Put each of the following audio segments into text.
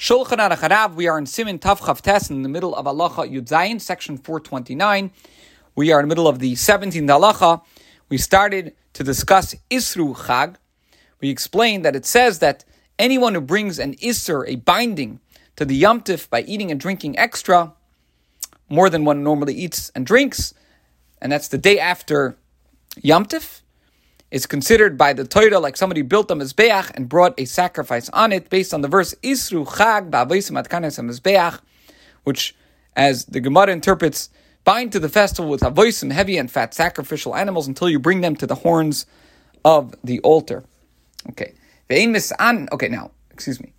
Shulchan Aruch Harav, we are in Simin Tav Chav Tes in the middle of Halacha Yud Zayin, section 429. We are in the middle of the 17th Halacha. We started to discuss Isru Chag. We explained that it says that anyone who brings an Isser, a binding, to the Yom Tif by eating and drinking extra, more than one normally eats and drinks, and that's the day after Yom Tif, is considered by the Torah like somebody built a Mizbeach and brought a sacrifice on it based on the verse Isru Chag Ba'avoisim Atkanes Mizbeach, which, as the Gemara interprets, bind to the festival with avoisim, heavy and fat sacrificial animals until you bring them to the horns of the altar. Okay. Okay, now, excuse me.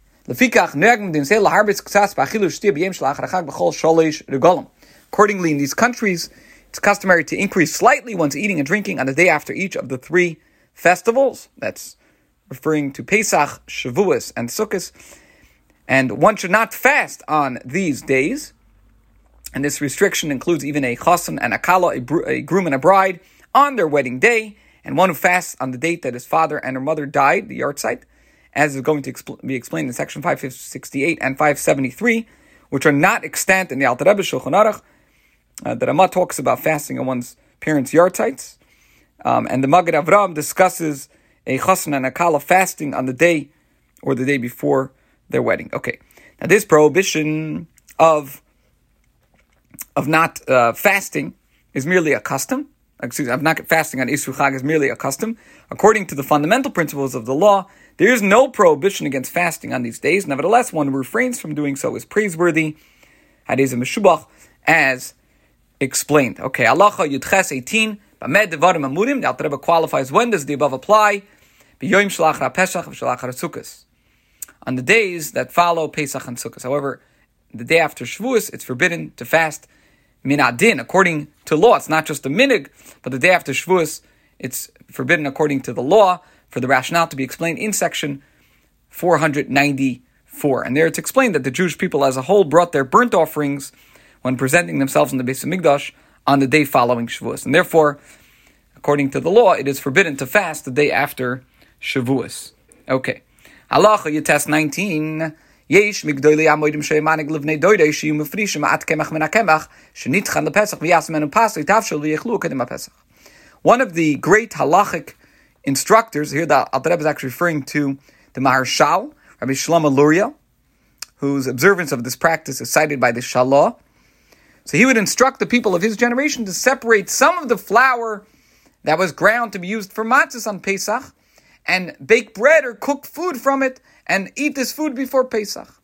Accordingly, in these countries, it's customary to increase slightly one's eating and drinking on the day after each of the three festivals. That's referring to Pesach, Shavuos, and Sukkot. And one should not fast on these days. And this restriction includes even a chassan and a kala, a, groom and a bride, on their wedding day, and one who fasts on the date that his father and her mother died, the yahrzeit, as is going to expl- be explained in section 568 and 573, which are not extant in the Alter Rebbe Shulchan Aruch, uh, the Ramah talks about fasting on one's parents' yahrzeits, um, and the Magen Avraham discusses a chassan and a kala fasting on the day or the day before their wedding. Okay, now this prohibition of of not uh, fasting is merely a custom. Excuse me, of not fasting on Isru Chag is merely a custom. According to the fundamental principles of the law, there is no prohibition against fasting on these days. Nevertheless, one who refrains from doing so is praiseworthy. Hadith Meshubach, as explained. Okay, Allah Yudches 18. Bameh Devarim Amurim. The Alter Rebbe qualifies when does the above apply? B'yoyim Shalach Pesach Shalach Sukkos. On the days that follow Pesach and Sukkot. However, the day after Shavuos, it's forbidden to fast minadin. According to law, it's not just a minig, but the day after Shavuos, it's forbidden according to the law for the rationale to be explained in section 494. And there it's explained that the Jewish people as a whole brought their burnt offerings when presenting themselves in the Beis HaMikdash on the day following Shavuos. And therefore, according to the law, it is forbidden to fast the day after Shavuos. Okay. Halacha Yitas 19. One of the great halachic instructors, here the Alter Rebbe is actually referring to the Maharshal, Rabbi Shlomo Luria, whose observance of this practice is cited by the Shalah, so he would instruct the people of his generation to separate some of the flour that was ground to be used for matzahs on Pesach and bake bread or cook food from it and eat this food before Pesach.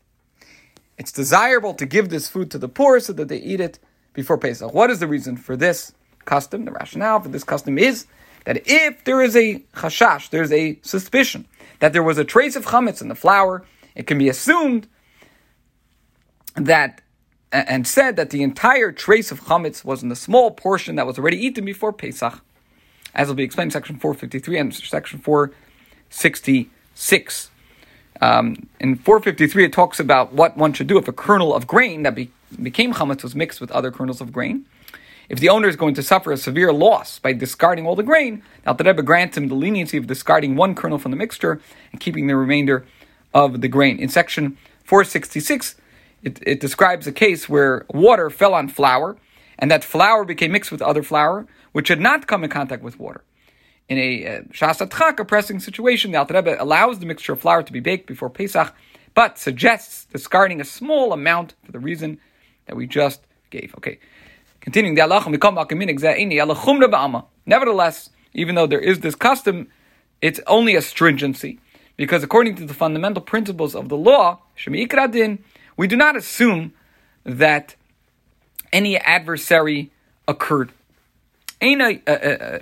It's desirable to give this food to the poor so that they eat it before Pesach. What is the reason for this custom? The rationale for this custom is that if there is a chashash, there's a suspicion that there was a trace of chametz in the flour, it can be assumed that and said that the entire trace of chametz was in the small portion that was already eaten before Pesach, as will be explained in section 453 and section 466. Um, in 453, it talks about what one should do if a kernel of grain that be, became chametz was mixed with other kernels of grain. If the owner is going to suffer a severe loss by discarding all the grain, now the Rebbe grants him the leniency of discarding one kernel from the mixture and keeping the remainder of the grain. In section 466, it, it describes a case where water fell on flour, and that flour became mixed with other flour, which had not come in contact with water. In a uh, shasatchak, a pressing situation, the Alter Rebbe allows the mixture of flour to be baked before Pesach, but suggests discarding a small amount for the reason that we just gave. Okay, continuing the Allah, Nevertheless, even though there is this custom, it's only a stringency because according to the fundamental principles of the law, Shemi Ikradin, we do not assume that any adversary occurred. Uh, uh, uh,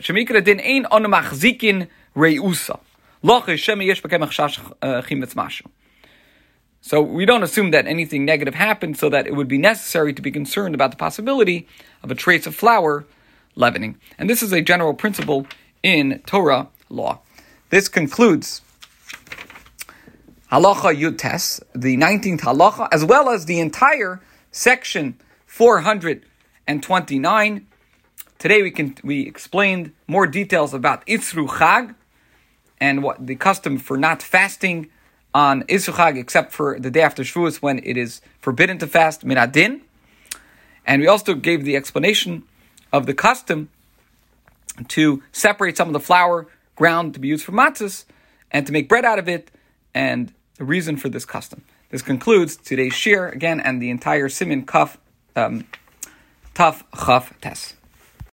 so we don't assume that anything negative happened so that it would be necessary to be concerned about the possibility of a trace of flour leavening. And this is a general principle in Torah law. This concludes Halacha Yutes, the 19th Halacha, as well as the entire section 429. Today we can we explained more details about Isru Chag and what the custom for not fasting on Isru Chag except for the day after Shavuos when it is forbidden to fast minadin. And we also gave the explanation of the custom to separate some of the flour ground to be used for matzahs and to make bread out of it and the reason for this custom. This concludes today's shir again and the entire Simin Kaf um, Taf Chaf Tes.